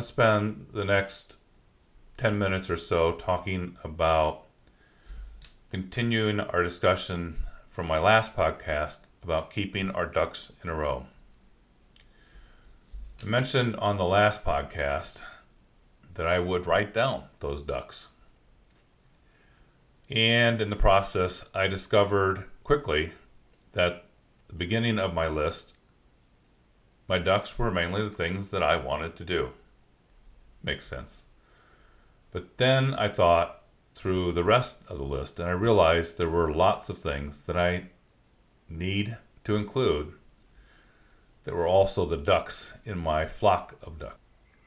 to spend the next 10 minutes or so talking about continuing our discussion from my last podcast about keeping our ducks in a row. I mentioned on the last podcast that I would write down those ducks. And in the process, I discovered quickly that the beginning of my list, my ducks were mainly the things that I wanted to do. Makes sense. But then I thought through the rest of the list and I realized there were lots of things that I need to include that were also the ducks in my flock of ducks.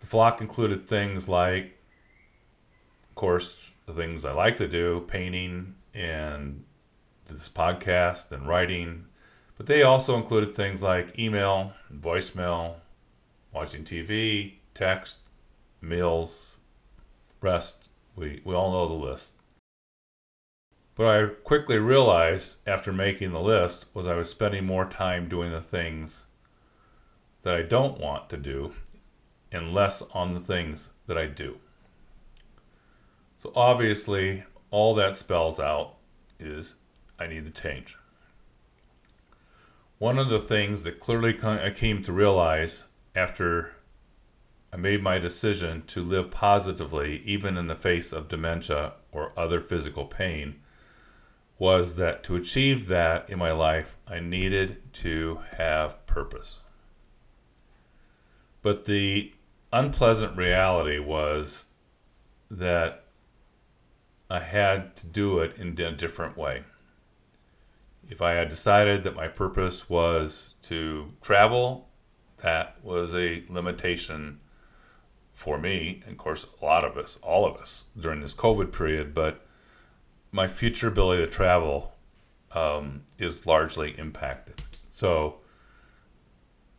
The flock included things like, of course, the things I like to do painting and this podcast and writing. But they also included things like email, voicemail, watching TV, text, meals, rest. We, we all know the list. But I quickly realized after making the list was I was spending more time doing the things that I don't want to do and less on the things that I do. So obviously, all that spells out is I need to change. One of the things that clearly I came to realize after I made my decision to live positively, even in the face of dementia or other physical pain, was that to achieve that in my life, I needed to have purpose. But the unpleasant reality was that I had to do it in a different way. If I had decided that my purpose was to travel, that was a limitation for me, and of course, a lot of us, all of us, during this COVID period. But my future ability to travel um, is largely impacted. So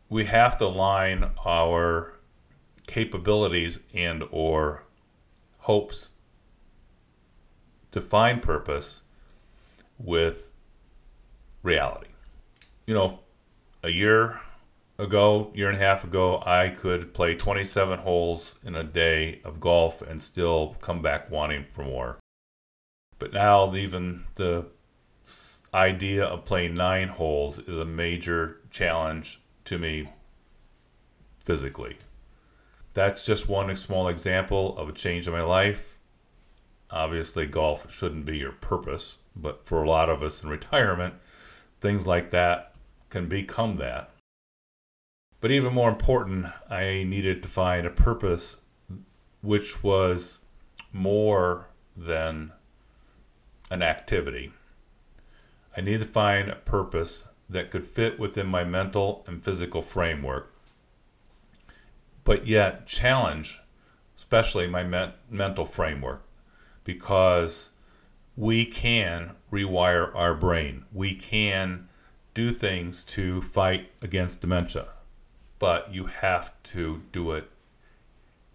we have to align our capabilities and or hopes to find purpose with reality. You know, a year ago, year and a half ago, I could play 27 holes in a day of golf and still come back wanting for more. But now, even the idea of playing nine holes is a major challenge to me physically. That's just one small example of a change in my life. Obviously, golf shouldn't be your purpose, but for a lot of us in retirement, things like that can become that. But even more important, I needed to find a purpose which was more than an activity. I needed to find a purpose that could fit within my mental and physical framework, but yet challenge, especially my me- mental framework, because we can rewire our brain. We can do things to fight against dementia but you have to do it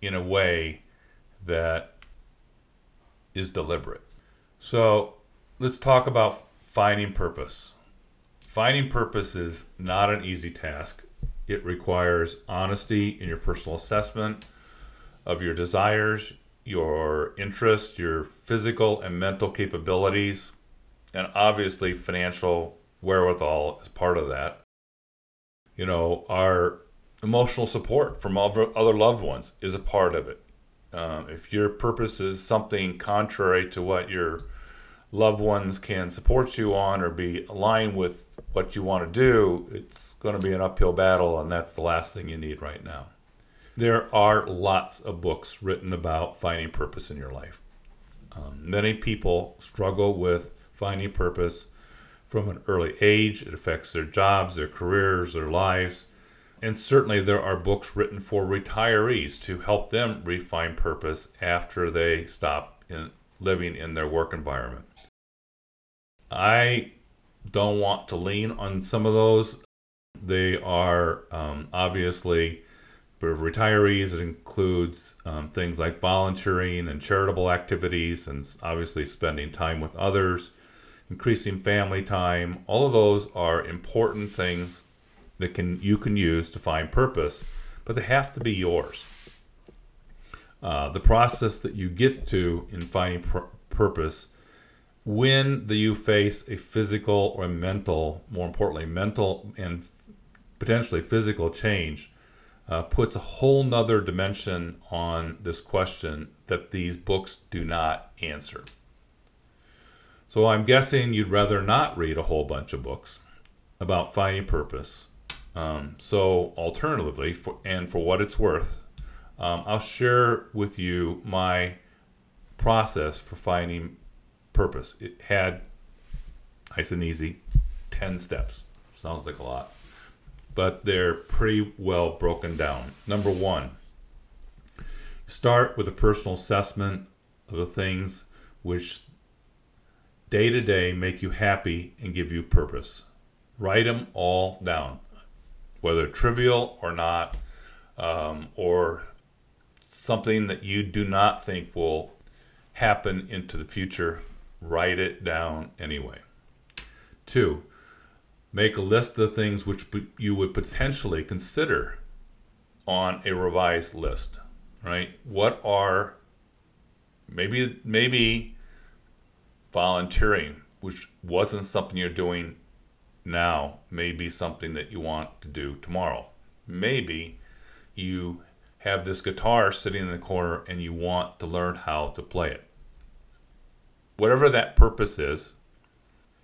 in a way that is deliberate. So let's talk about finding purpose. Finding purpose is not an easy task. It requires honesty in your personal assessment of your desires, your interests, your physical and mental capabilities, and obviously financial wherewithal is part of that. You know, our emotional support from other loved ones is a part of it. Um, if your purpose is something contrary to what your loved ones can support you on or be aligned with what you want to do, it's going to be an uphill battle, and that's the last thing you need right now. There are lots of books written about finding purpose in your life. Um, many people struggle with finding purpose from an early age. It affects their jobs, their careers, their lives. And certainly there are books written for retirees to help them refine purpose after they stop in living in their work environment. I don't want to lean on some of those. They are um, obviously for retirees, it includes um, things like volunteering and charitable activities, and obviously spending time with others, increasing family time. All of those are important things that can you can use to find purpose, but they have to be yours. uh, the process that you get to in finding pr- purpose when the, you face a physical or mental, more importantly, mental and potentially physical change, uh, puts a whole nother dimension on this question that these books do not answer. So I'm guessing you'd rather not read a whole bunch of books about finding purpose. Um, so, alternatively, for, and for what it's worth, um, I'll share with you my process for finding purpose. It had, nice and easy, 10 steps. Sounds like a lot, but they're pretty well broken down. Number one, start with a personal assessment of the things which day to day make you happy and give you purpose. Write them all down, whether trivial or not, um, or something that you do not think will happen into the future write it down anyway. Two, make a list of things which you would potentially consider on a revised list, right? What are maybe maybe volunteering, which wasn't something you're doing now, may be something that you want to do tomorrow. Maybe you have this guitar sitting in the corner and you want to learn how to play it whatever that purpose is.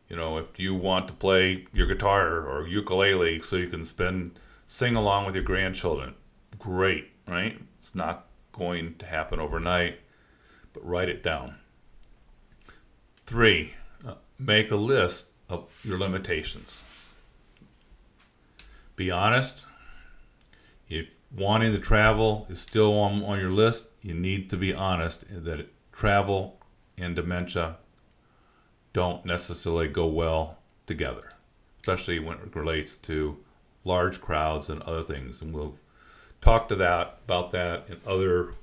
You know, if you want to play your guitar or ukulele so you can spend sing along with your grandchildren, great, right? It's not going to happen overnight, but write it down. Three, uh, make a list of your limitations. Be honest. If wanting to travel is still on, on your list, you need to be honest that travel and dementia don't necessarily go well together, especially when it relates to large crowds and other things. And we'll talk to that about that in other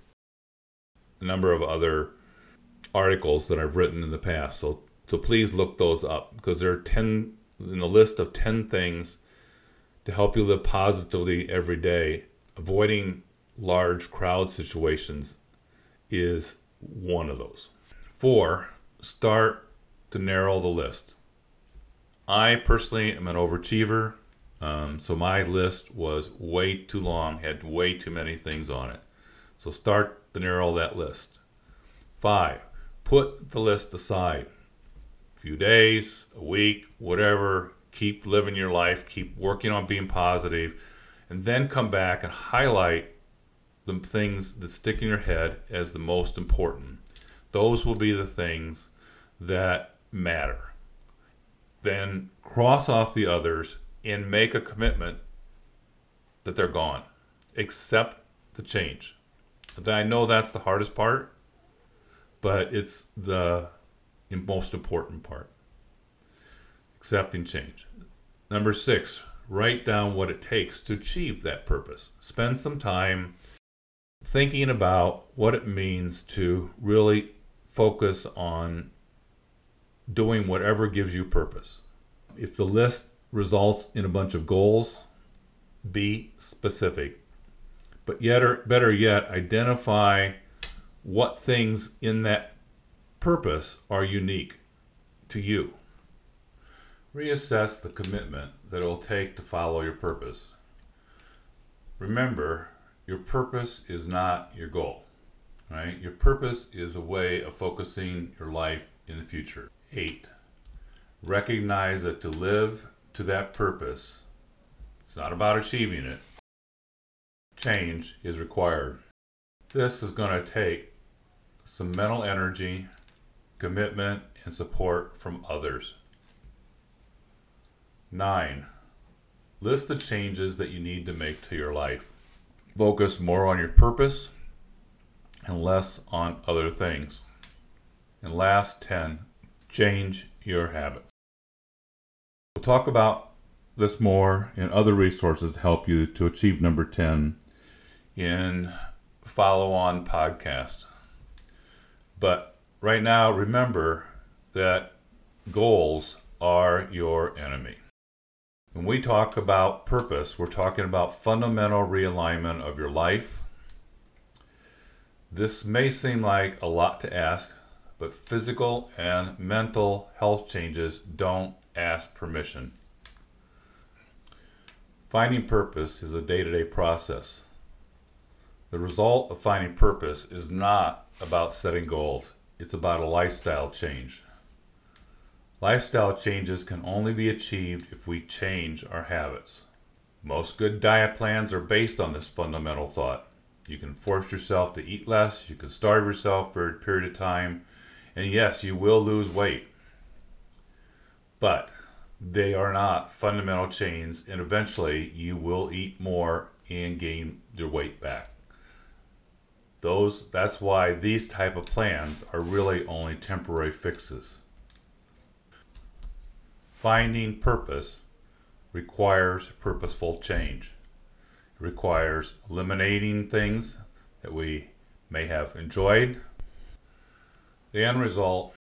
a number of other articles that I've written in the past. So so please look those up because there are 10 in the list of 10 things to help you live positively every day. Avoiding large crowd situations is one of those. Four, start to narrow the list. I personally am an overachiever, um, so my list was way too long, had way too many things on it. So start to narrow that list. Five, put the list aside. Few days, a week, whatever. Keep living your life, keep working on being positive, and then come back and highlight the things that stick in your head as the most important those will be the things that matter. Then cross off the others and make a commitment that they're gone. Accept the change. I know that's the hardest part, but it's the most important part. Accepting change. Number six, write down what it takes to achieve that purpose. Spend some time thinking about what it means to really focus on doing whatever gives you purpose. If the list results in a bunch of goals, be specific. But yet, or better yet, identify what things in that purpose are unique to you. Reassess the commitment that it will take to follow your purpose. Remember, your purpose is not your goal right? Your purpose is a way of focusing your life in the future. Eight, recognize that to live to that purpose, it's not about achieving it. Change is required. This is going to take some mental energy, commitment, and support from others. Nine, list the changes that you need to make to your life. Focus more on your purpose and less on other things. And last 10, change your habits. We'll talk about this more in other resources to help you to achieve number 10 in follow on podcast. But right now, remember that goals are your enemy. When we talk about purpose, we're talking about fundamental realignment of your life, This may seem like a lot to ask, but physical and mental health changes don't ask permission. Finding purpose is a day to day process. The result of finding purpose is not about setting goals, it's about a lifestyle change. Lifestyle changes can only be achieved if we change our habits. Most good diet plans are based on this fundamental thought. You can force yourself to eat less, you can starve yourself for a period of time, and yes, you will lose weight. But they are not fundamental changes, and eventually you will eat more and gain your weight back. Those that's why these type of plans are really only temporary fixes. Finding purpose requires purposeful change. It requires eliminating things that we may have enjoyed. The end result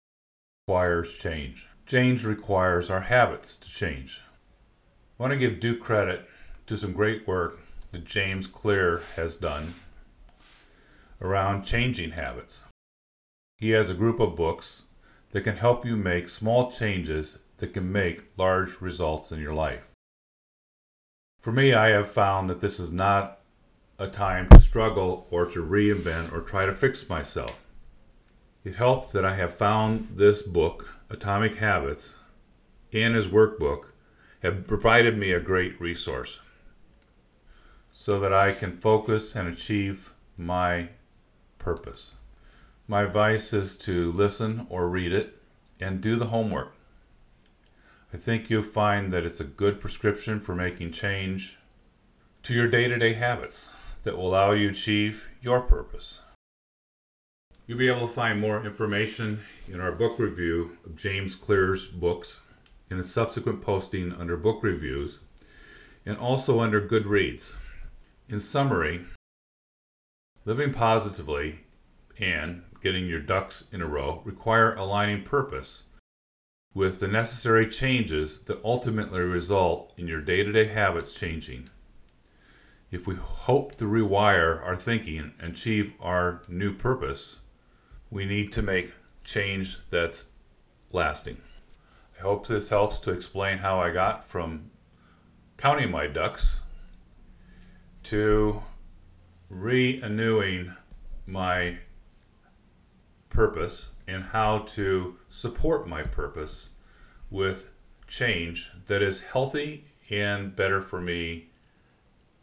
requires change. Change requires our habits to change. I want to give due credit to some great work that James Clear has done around changing habits. He has a group of books that can help you make small changes that can make large results in your life. For me, I have found that this is not a time to struggle or to reinvent or try to fix myself. It helped that I have found this book Atomic Habits, and his workbook have provided me a great resource so that I can focus and achieve my purpose. My advice is to listen or read it and do the homework. I think you'll find that it's a good prescription for making change to your day to day habits that will allow you to achieve your purpose. You'll be able to find more information in our book review of James Clear's books in a subsequent posting under book reviews and also under Goodreads. In summary, living positively and getting your ducks in a row require aligning purpose with the necessary changes that ultimately result in your day to day habits changing. If we hope to rewire our thinking and achieve our new purpose, we need to make change that's lasting. I hope this helps to explain how I got from counting my ducks to renewing my purpose and how to support my purpose with change that is healthy and better for me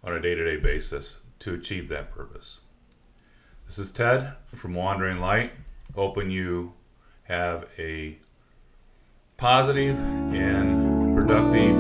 on a day to day basis to achieve that purpose. This is Ted from Wandering Lite, hoping you have a positive and productive